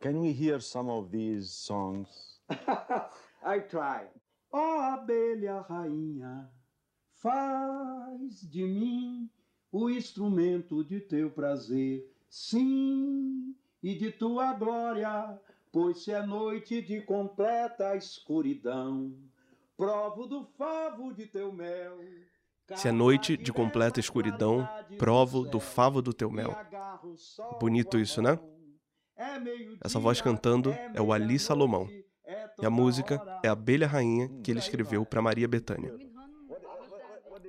Can we hear some of these songs? I try. Ó oh, abelha rainha, faz de mim o instrumento de teu prazer, sim, e de tua glória, pois se é noite de completa escuridão, provo do favo de teu mel. Se é noite de completa escuridão, provo do favo do teu mel. Bonito isso, né? Essa voz cantando é o Ali Salomão. E a música é a Abelha Rainha que ele escreveu para Maria Bethânia.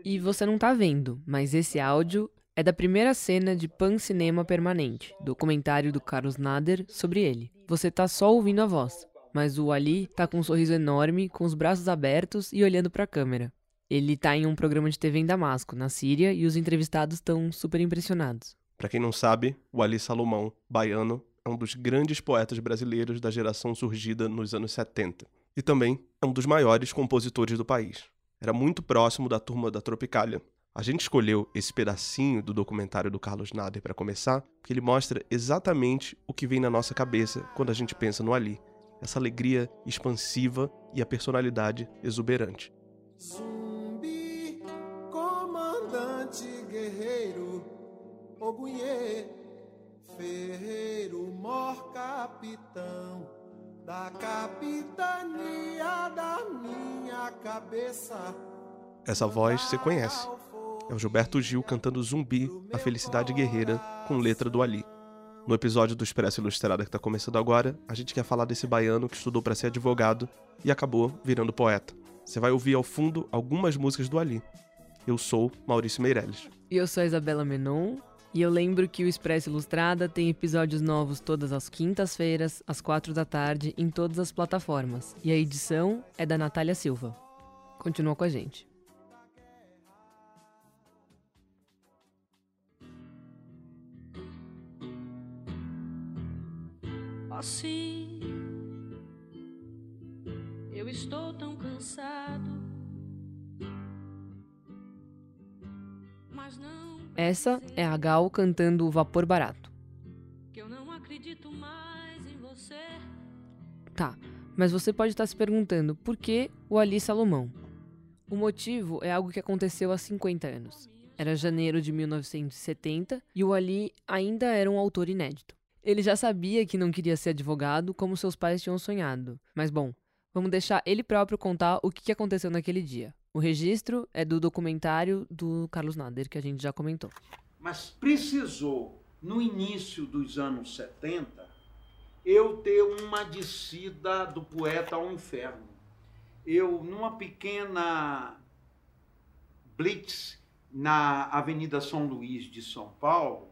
E você não tá vendo, mas esse áudio é da primeira cena de Pan Cinema Permanente, documentário do Carlos Nader sobre ele. Você tá só ouvindo a voz, mas o Ali tá com um sorriso enorme, com os braços abertos e olhando para a câmera. Ele tá em um programa de TV em Damasco, na Síria, e os entrevistados estão super impressionados. Para quem não sabe, o Ali Salomão, baiano, é um dos grandes poetas brasileiros da geração surgida nos anos 70 e também é um dos maiores compositores do país. Era muito próximo da turma da Tropicália. A gente escolheu esse pedacinho do documentário do Carlos Nader para começar, porque ele mostra exatamente o que vem na nossa cabeça quando a gente pensa no Ali. Essa alegria expansiva e a personalidade exuberante. Zumbi, comandante guerreiro, Ogunhê, ferreiro, mor capitão da capitania da minha cabeça. Essa voz você conhece. É o Gilberto Gil cantando Zumbi, a felicidade guerreira, com letra do Ali. No episódio do Expresso Ilustrada que está começando agora, a gente quer falar desse baiano que estudou para ser advogado e acabou virando poeta. Você vai ouvir ao fundo algumas músicas do Ali. Eu sou Maurício Meirelles. E eu sou a Isabela Menon, e eu lembro que o Expresso Ilustrada tem episódios novos todas as quintas-feiras, às quatro da tarde, em todas as plataformas. E a edição é da Natália Silva. Continua com a gente. Assim, eu estou tão cansado, essa é a Gal cantando o Vapor Barato. Tá, mas você pode estar se perguntando por que o Ali Salomão? O motivo é algo que aconteceu há 50 anos. Era janeiro de 1970 e o Ali ainda era um autor inédito. Ele já sabia que não queria ser advogado como seus pais tinham sonhado. Mas bom, vamos deixar ele próprio contar o que aconteceu naquele dia. O registro é do documentário do Carlos Nader, que a gente já comentou. Mas precisou, no início dos anos 70, eu ter uma descida do poeta ao inferno. Eu, numa pequena blitz na Avenida São Luís de São Paulo,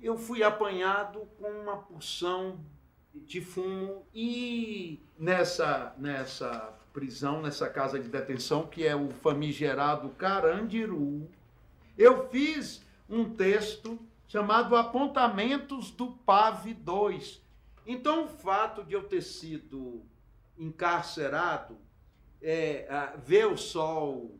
eu fui apanhado com uma porção de fumo e nessa nessa prisão, nessa casa de detenção, que é o famigerado Carandiru, eu fiz um texto chamado Apontamentos do PAV 2. Então, o fato de eu ter sido encarcerado, é, ver o sol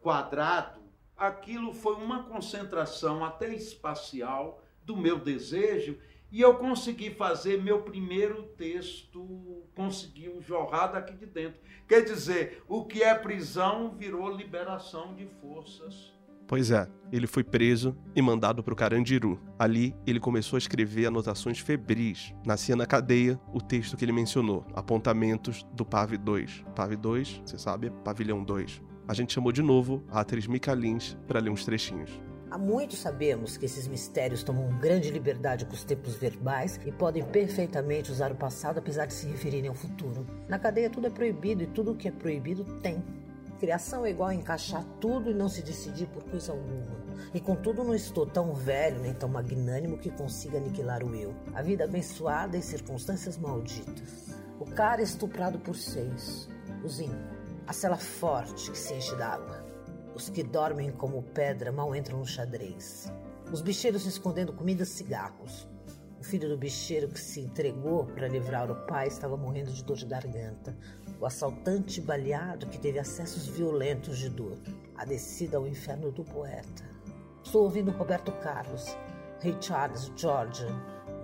quadrado, aquilo foi uma concentração até espacial do meu desejo e eu consegui fazer meu primeiro texto, conseguiu jorrar daqui de dentro. Quer dizer, o que é prisão virou liberação de forças. Pois é, ele foi preso e mandado para o Carandiru. Ali, ele começou a escrever anotações febris. Nascia na cadeia o texto que ele mencionou, apontamentos do PAV 2. PAV 2, você sabe, é Pavilhão 2. A gente chamou de novo a atriz Mika Lins para ler uns trechinhos. Há muito sabemos que esses mistérios tomam grande liberdade com os tempos verbais e podem perfeitamente usar o passado apesar de se referirem ao futuro. Na cadeia tudo é proibido e tudo o que é proibido tem. Criação é igual a encaixar tudo e não se decidir por coisa alguma. E contudo não estou tão velho nem tão magnânimo que consiga aniquilar o eu. A vida abençoada e circunstâncias malditas. O cara estuprado por seis. O zinco. A cela forte que se enche d'água. Os que dormem como pedra mal entram no xadrez. Os bicheiros escondendo comida e cigarros. O filho do bicheiro que se entregou para livrar o pai estava morrendo de dor de garganta. O assaltante baleado que teve acessos violentos de dor. A descida ao inferno do poeta. Estou ouvindo Roberto Carlos, Ray Charles, Georgia,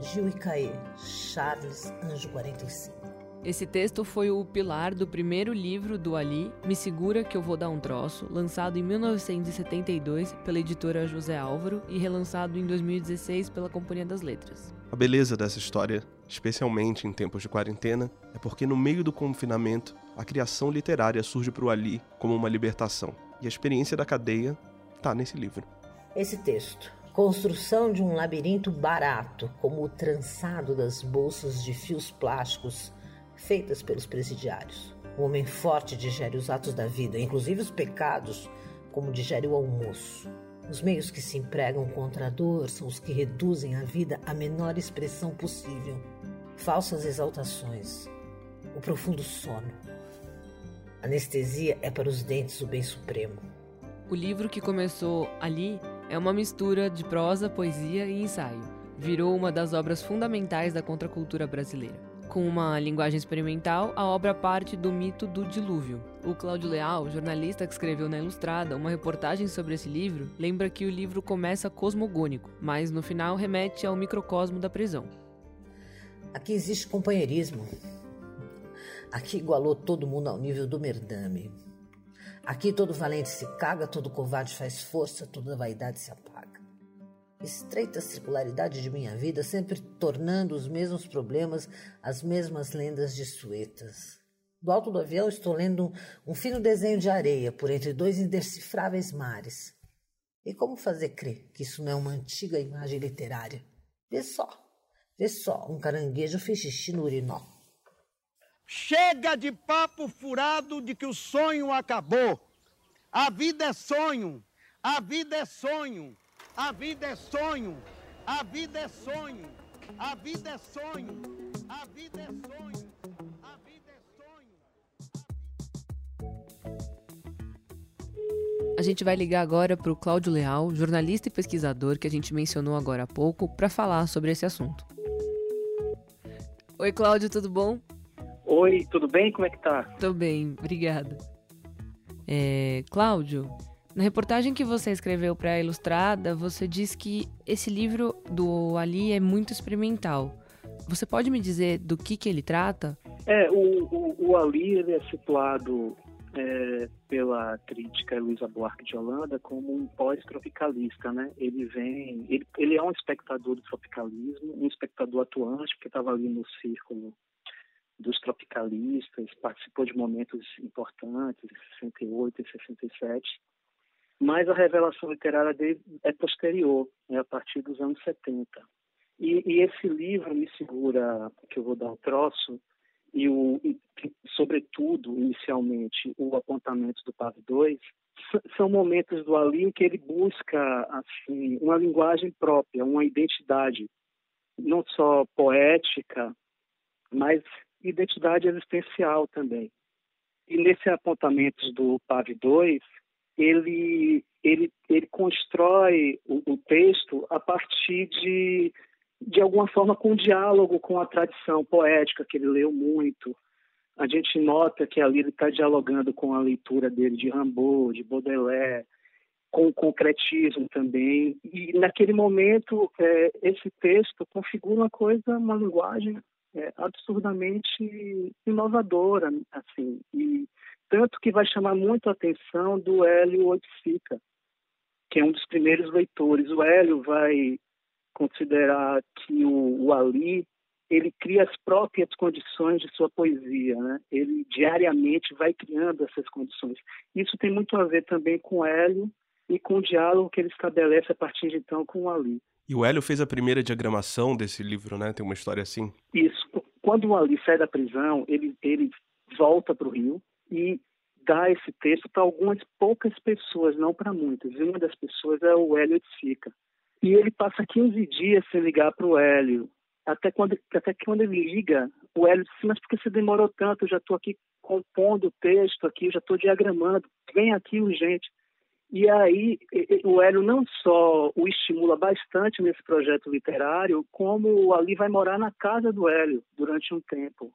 Gil e Caê, Charles Anjo 45. Esse texto foi o pilar do primeiro livro do Ali, Me Segura Que Eu Vou Dar um Troço, lançado em 1972 pela editora José Álvaro e relançado em 2016 pela Companhia das Letras. A beleza dessa história, especialmente em tempos de quarentena, é porque no meio do confinamento, a criação literária surge para o Ali como uma libertação. E a experiência da cadeia está nesse livro. Esse texto, construção de um labirinto barato, como o trançado das bolsas de fios plásticos feitas pelos presidiários. O homem forte digere os atos da vida, inclusive os pecados, como digere o almoço. Os meios que se empregam contra a dor são os que reduzem a vida à menor expressão possível. Falsas exaltações, o profundo sono. Anestesia é para os dentes o bem supremo. O livro que começou ali é uma mistura de prosa, poesia e ensaio. Virou uma das obras fundamentais da contracultura brasileira. Com uma linguagem experimental, a obra parte do mito do dilúvio. O Cláudio Leal, jornalista que escreveu na Ilustrada uma reportagem sobre esse livro, lembra que o livro começa cosmogônico, mas no final remete ao microcosmo da prisão. Aqui existe companheirismo. Aqui igualou todo mundo ao nível do merdame. Aqui todo valente se caga, todo covarde faz força, toda vaidade se apaga estreita circularidade de minha vida, sempre tornando os mesmos problemas as mesmas lendas de suetas. Do alto do avião estou lendo um, fino desenho de areia por entre dois indecifráveis mares. E como fazer crer que isso não é uma antiga imagem literária? Vê só, vê só, um caranguejo fez xixi no urinó. Chega de papo furado de que o sonho acabou. A vida é sonho, a vida é sonho. A vida é sonho. A vida é sonho. A vida é sonho. A vida é sonho. A vida é sonho. A gente vai ligar agora para o Cláudio Leal, jornalista e pesquisador que a gente mencionou agora há pouco, para falar sobre esse assunto. Oi, Cláudio, tudo bom? Oi, tudo bem? Como é que tá? Tô bem, obrigada. É, Cláudio, na reportagem que você escreveu para a Ilustrada, você diz que esse livro do Ali é muito experimental. Você pode me dizer do que, que ele trata? É, o, o, o Ali ele é situado é, pela crítica Luísa Buarque de Holanda como um pós-tropicalista, né? Ele vem, ele, ele é um espectador do tropicalismo, um espectador atuante, porque estava ali no círculo dos tropicalistas, participou de momentos importantes, em 68 e 67, mas a revelação literária dele é posterior, é a partir dos anos 70. E, e esse livro me segura, que eu vou dar um troço, e, o, e, sobretudo, inicialmente, o apontamento do PAV 2, são momentos do Ali em que ele busca assim uma linguagem própria, uma identidade, não só poética, mas identidade existencial também. E nesse apontamento do PAV 2, ele, ele, ele constrói o, o texto a partir de, de alguma forma, com um diálogo com a tradição poética que ele leu muito. A gente nota que ali ele está dialogando com a leitura dele de Rimbaud, de Baudelaire, com o concretismo também. E naquele momento, é, esse texto configura uma coisa, uma linguagem é, absurdamente inovadora, assim. E tanto que vai chamar muito a atenção do Hélio Oiticica, que é um dos primeiros leitores. O Hélio vai considerar que o, o Ali ele cria as próprias condições de sua poesia, né? Ele diariamente vai criando essas condições. Isso tem muito a ver também com o Hélio e com o diálogo que ele estabelece a partir de então com o Ali. E o Hélio fez a primeira diagramação desse livro, né? Tem uma história assim. Isso. Quando o Ali sai da prisão, ele, ele volta para o Rio, e dá esse texto para algumas poucas pessoas, não para muitas. E uma das pessoas é o Hélio de Sica. E ele passa 15 dias sem ligar para o Hélio. Até quando, até quando ele liga, o Hélio diz, mas por que você demorou tanto? Eu já estou aqui compondo o texto, aqui, já estou diagramando. Vem aqui urgente. E aí o Hélio não só o estimula bastante nesse projeto literário, como ali vai morar na casa do Hélio durante um tempo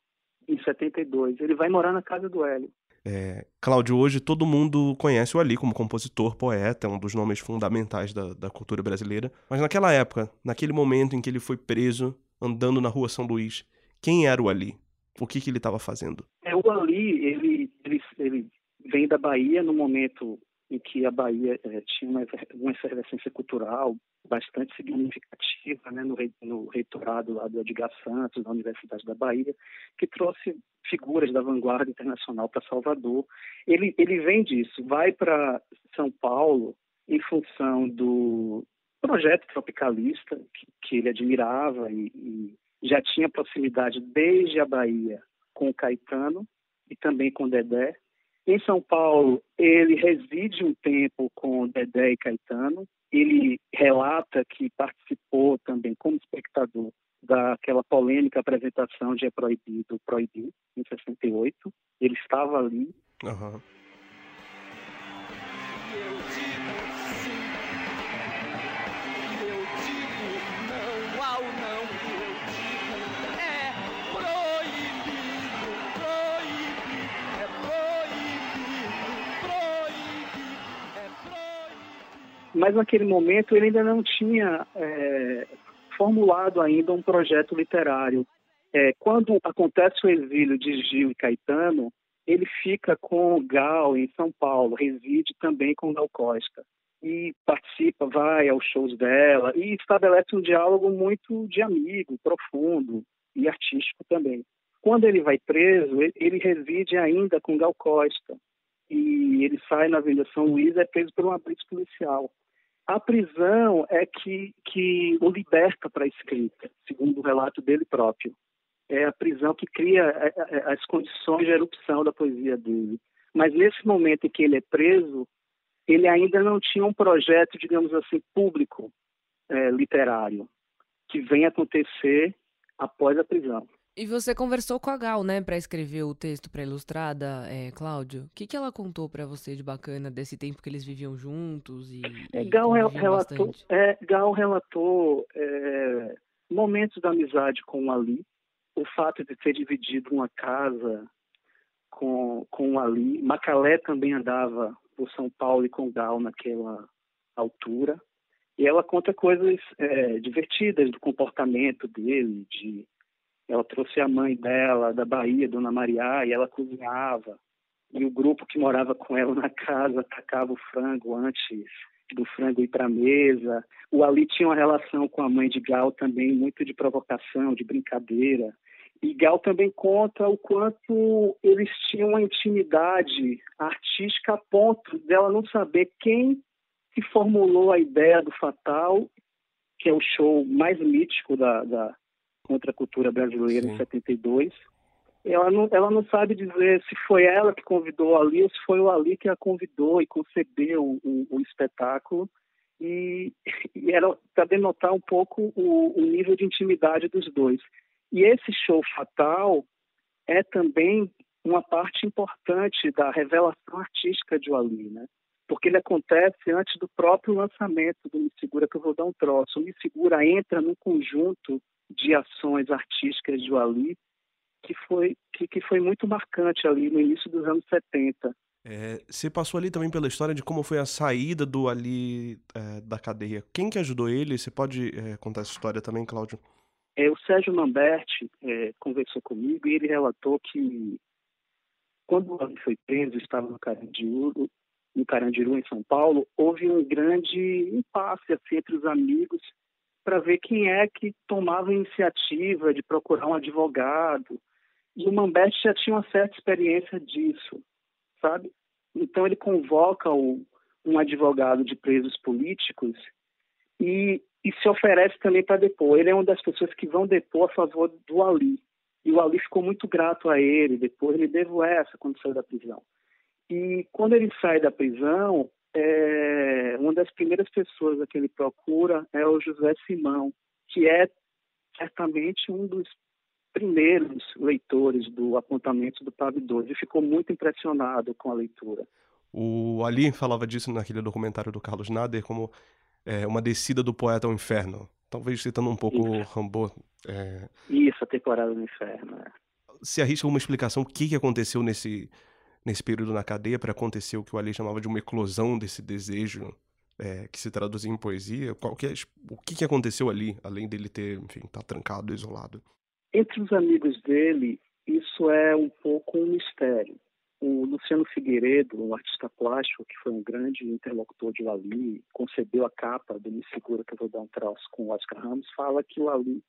em 72. Ele vai morar na casa do Hélio. É, Cláudio, hoje todo mundo conhece o Ali como compositor, poeta, é um dos nomes fundamentais da, da cultura brasileira. Mas naquela época, naquele momento em que ele foi preso, andando na rua São Luís. Quem era o Ali? O que, que ele estava fazendo? É, o Ali, ele, ele, ele vem da Bahia no momento em que a Bahia é, tinha uma, uma efervescência cultural bastante significativa né, no, no reitorado lá do Edgar Santos, da Universidade da Bahia, que trouxe figuras da vanguarda internacional para Salvador. Ele, ele vem disso, vai para São Paulo em função do projeto tropicalista que, que ele admirava e, e já tinha proximidade desde a Bahia com o Caetano e também com o Dedé. Em São Paulo, ele reside um tempo com Dedé e Caetano. Ele relata que participou também como espectador daquela polêmica apresentação de É Proibido Proibir, em 68. Ele estava ali. Uhum. Mas naquele momento ele ainda não tinha é, formulado ainda um projeto literário. É, quando acontece o exílio de Gil e Caetano, ele fica com Gal em São Paulo, reside também com Gal Costa e participa, vai aos shows dela e estabelece um diálogo muito de amigo, profundo e artístico também. Quando ele vai preso, ele reside ainda com Gal Costa e ele sai na Avenida São Luís é preso por uma blitz policial. A prisão é que, que o liberta para a escrita, segundo o relato dele próprio. É a prisão que cria é, é, é, as condições de erupção da poesia dele. Mas nesse momento em que ele é preso, ele ainda não tinha um projeto, digamos assim, público é, literário, que vem acontecer após a prisão. E você conversou com a Gal, né, para escrever o texto para Ilustrada, é, Cláudio? O que, que ela contou para você de bacana desse tempo que eles viviam juntos e, é, Gal, relatou, é, Gal relatou é, momentos da amizade com o Ali, o fato de ter dividido uma casa com, com o Ali. Macalé também andava por São Paulo e com Gal naquela altura. E ela conta coisas é, divertidas do comportamento dele, de ela trouxe a mãe dela da Bahia, Dona Maria, e ela cozinhava. E o grupo que morava com ela na casa atacava o frango antes do frango ir para a mesa. O Ali tinha uma relação com a mãe de Gal também muito de provocação, de brincadeira. E Gal também conta o quanto eles tinham uma intimidade artística a ponto dela não saber quem que formulou a ideia do Fatal, que é o show mais mítico da, da, contra a cultura brasileira Sim. em 72. Ela não, ela não sabe dizer se foi ela que convidou o Ali ou se foi o Ali que a convidou e concebeu o, o espetáculo. E, e era para denotar um pouco o, o nível de intimidade dos dois. E esse show fatal é também uma parte importante da revelação artística de Ali, né? Porque ele acontece antes do próprio lançamento do Me Segura que eu vou dar um troço. O Me Segura entra num conjunto de ações artísticas de Ali que foi, que, que foi muito marcante ali no início dos anos 70. É, você passou ali também pela história de como foi a saída do Ali é, da cadeia. Quem que ajudou ele? Você pode é, contar essa história também, Cláudio? É, o Sérgio Lamberti é, conversou comigo e ele relatou que quando o Ali foi preso, estava no Carandiru, no Carandiru, em São Paulo, houve um grande impasse assim, entre os amigos para ver quem é que tomava a iniciativa de procurar um advogado. E o Mambete já tinha uma certa experiência disso, sabe? Então ele convoca o, um advogado de presos políticos e, e se oferece também para depor. Ele é uma das pessoas que vão depor a favor do Ali. E o Ali ficou muito grato a ele. Depois ele devo essa quando saiu da prisão. E quando ele sai da prisão, é, uma das primeiras pessoas a que ele procura é o José Simão, que é certamente um dos primeiros leitores do apontamento do PAB 2 e ficou muito impressionado com a leitura. O Ali falava disso naquele documentário do Carlos Nader como é, uma descida do poeta ao inferno. Talvez citando um pouco o Rambo. É... Isso, a temporada do inferno. É. Se arrisca uma explicação o que, que aconteceu nesse nesse período na cadeia para acontecer o que o Ali chamava de uma eclosão desse desejo é, que se traduzia em poesia. Qual que é, o que, que aconteceu ali, além dele ter, enfim, tá trancado, isolado? Entre os amigos dele, isso é um pouco um mistério. O Luciano Figueiredo, um artista plástico, que foi um grande interlocutor de Ali, concebeu a capa do Me Segura que eu vou dar um troço com o Oscar Ramos, fala que o Ali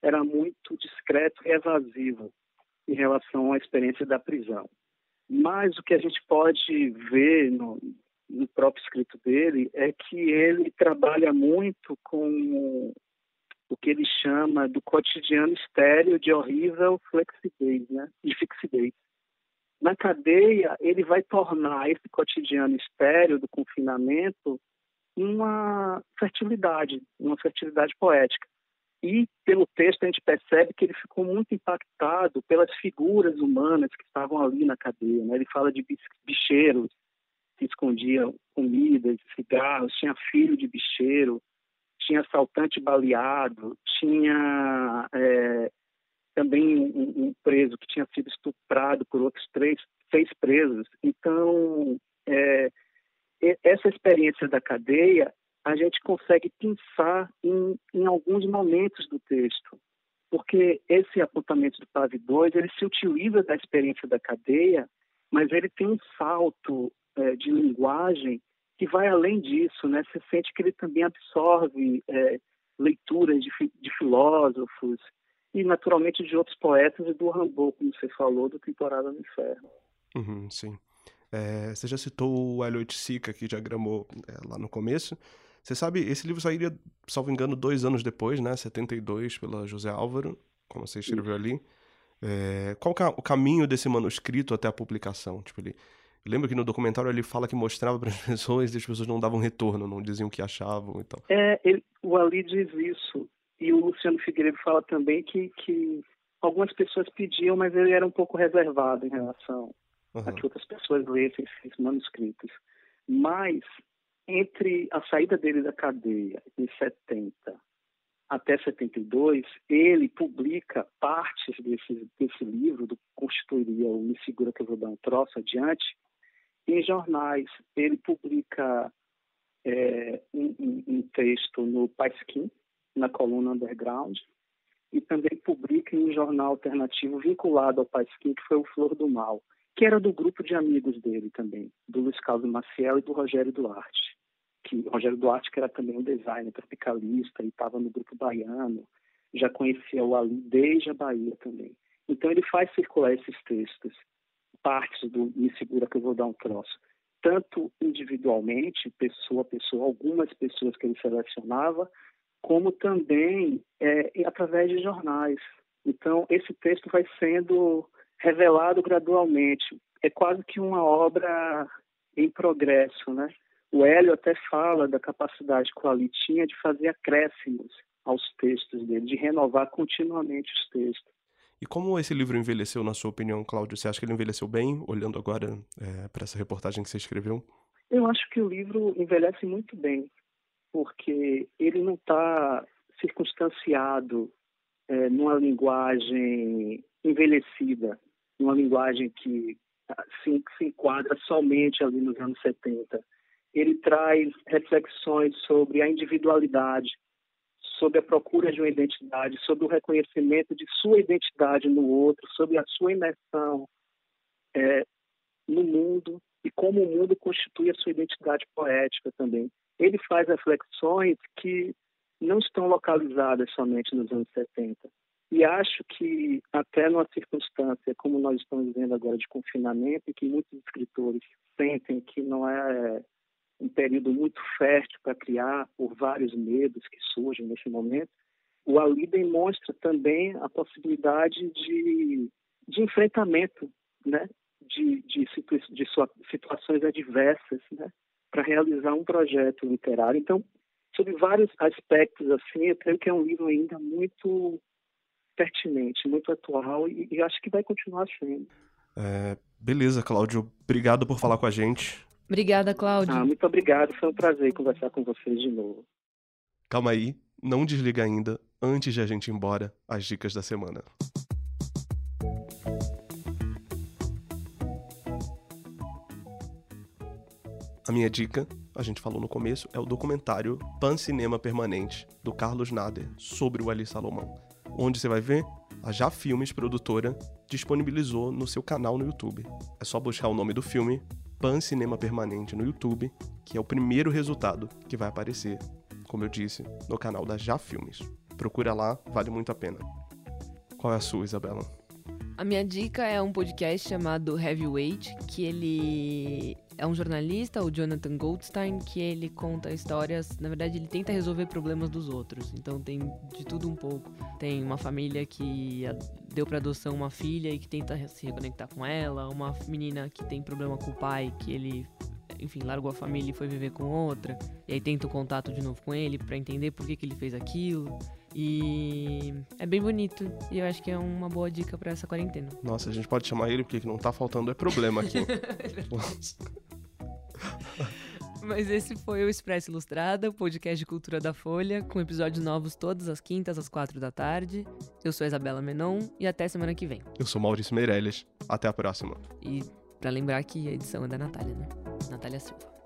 era muito discreto e evasivo em relação à experiência da prisão. Mas o que a gente pode ver no, no próprio escrito dele é que ele trabalha muito com o que ele chama do cotidiano estéreo de horrível flexidez, né? de fixidez. Na cadeia, ele vai tornar esse cotidiano estéreo do confinamento uma fertilidade, uma fertilidade poética. E pelo texto a gente percebe que ele ficou muito impactado pelas figuras humanas que estavam ali na cadeia. Né? Ele fala de bicheiros que escondiam comidas, cigarros, tinha filho de bicheiro, tinha assaltante baleado, tinha é, também um, um, preso que tinha sido estuprado por outros três, seis presos. Então, é, essa experiência da cadeia a gente consegue pensar em, em alguns momentos do texto, porque esse apontamento do PAV 2 ele se utiliza da experiência da cadeia, mas ele tem um salto é, de linguagem que vai além disso, né? Você sente que ele também absorve é, leituras de, de, filósofos e, naturalmente, de outros poetas e do Rambo, como você falou, do Temporada no Inferno. Uhum, sim. É, você já citou o Elliot Sica, que diagramou é, lá no começo. Você sabe, esse livro sairia, salvo engano, dois anos depois, né? 72, pela José Álvaro, como você escreveu ali. É, qual é o caminho desse manuscrito até a publicação? Tipo, ele Lembra que no documentário ele fala que mostrava para as pessoas e as pessoas não davam retorno, não diziam o que achavam e tal. É, ele, o Ali diz isso. E o Luciano Figueiredo fala também que, que algumas pessoas pediam, mas ele era um pouco reservado em relação uhum. a que outras pessoas lessem esses manuscritos. Mas, entre a saída dele da cadeia em 70 até 72, ele publica partes desse, desse livro, do que constituiria o Me Segura que eu vou dar um troço adiante, em jornais. Ele publica é, um, um, texto no Paisquim, na coluna Underground, e também publica em um jornal alternativo vinculado ao Paisquim, que foi o Flor do Mal, que era do grupo de amigos dele também, do Luiz Carlos Maciel e do Rogério Duarte. Que, Rogério Duarte, que era também um designer tropicalista e estava no grupo baiano, já conhecia o Ali desde a Bahia também. Então ele faz circular esses textos partes do Me Segura que eu vou dar um troço, tanto individualmente, pessoa a pessoa, algumas pessoas que ele selecionava, como também é, através de jornais. Então, esse texto vai sendo revelado gradualmente. É quase que uma obra em progresso, né? O Hélio até fala da capacidade que o Ali tinha de fazer acréscimos aos textos dele, de renovar continuamente os textos. E como esse livro envelheceu, na sua opinião, Cláudio? Você acha que ele envelheceu bem, olhando agora é, para essa reportagem que você escreveu? Eu acho que o livro envelhece muito bem, porque ele não está circunstanciado é, numa linguagem envelhecida, numa linguagem que se, se enquadra somente ali nos anos 70. Ele traz reflexões sobre a individualidade, sobre a procura de uma identidade, sobre o reconhecimento de sua identidade no outro, sobre a sua imersão é, no mundo e como o mundo constitui a sua identidade poética também. Ele faz reflexões que não estão localizadas somente nos anos 70. E acho que, até numa circunstância como nós estamos vivendo agora de confinamento, que muitos escritores sentem que não é um período muito fértil para criar por vários medos que surgem nesse momento, o Ali demonstra também a possibilidade de, de enfrentamento, né, de, de, de situações adversas, né, para realizar um projeto literário. Então, sobre vários aspectos assim, eu creio que é um livro ainda muito pertinente, muito atual e, e acho que vai continuar sendo. É, beleza, Cláudio. Obrigado por falar com a gente. Obrigada, Cláudio. Ah, muito obrigado. Foi um prazer conversar com vocês de novo. Calma aí, não desliga ainda, antes de a gente ir embora, as dicas da semana. A minha dica, a gente falou no começo, é o documentário Pan Cinema Permanente, do Carlos Nader, sobre o Ali Salomão. Onde você vai ver? A Já Filmes, produtora, disponibilizou no seu canal no YouTube. É só buscar o nome do filme, Pan Cinema Permanente, no YouTube, que é o primeiro resultado que vai aparecer, como eu disse, no canal da Já Filmes. Procura lá, vale muito a pena. Qual é a sua, Isabela? A minha dica é um podcast chamado Heavyweight, que ele é um jornalista, o Jonathan Goldstein, que ele conta histórias, na verdade ele tenta resolver problemas dos outros. Então tem de tudo um pouco. Tem uma família que deu para adoção uma filha e que tenta se reconectar com ela, uma menina que tem problema com o pai, que ele enfim, largou a família e foi viver com outra. E aí tenta o contato de novo com ele para entender por que, que ele fez aquilo. E é bem bonito. E eu acho que é uma boa dica para essa quarentena. Nossa, a gente pode chamar ele porque não tá faltando é problema aqui. Mas esse foi o Expresso Ilustrada, o podcast de cultura da Folha, com episódios novos todas as quintas às quatro da tarde. Eu sou a Isabela Menon e até semana que vem. Eu sou Maurício Meirelles. Até a próxima. E para lembrar que a edição é da Natália, né? Natália Silva.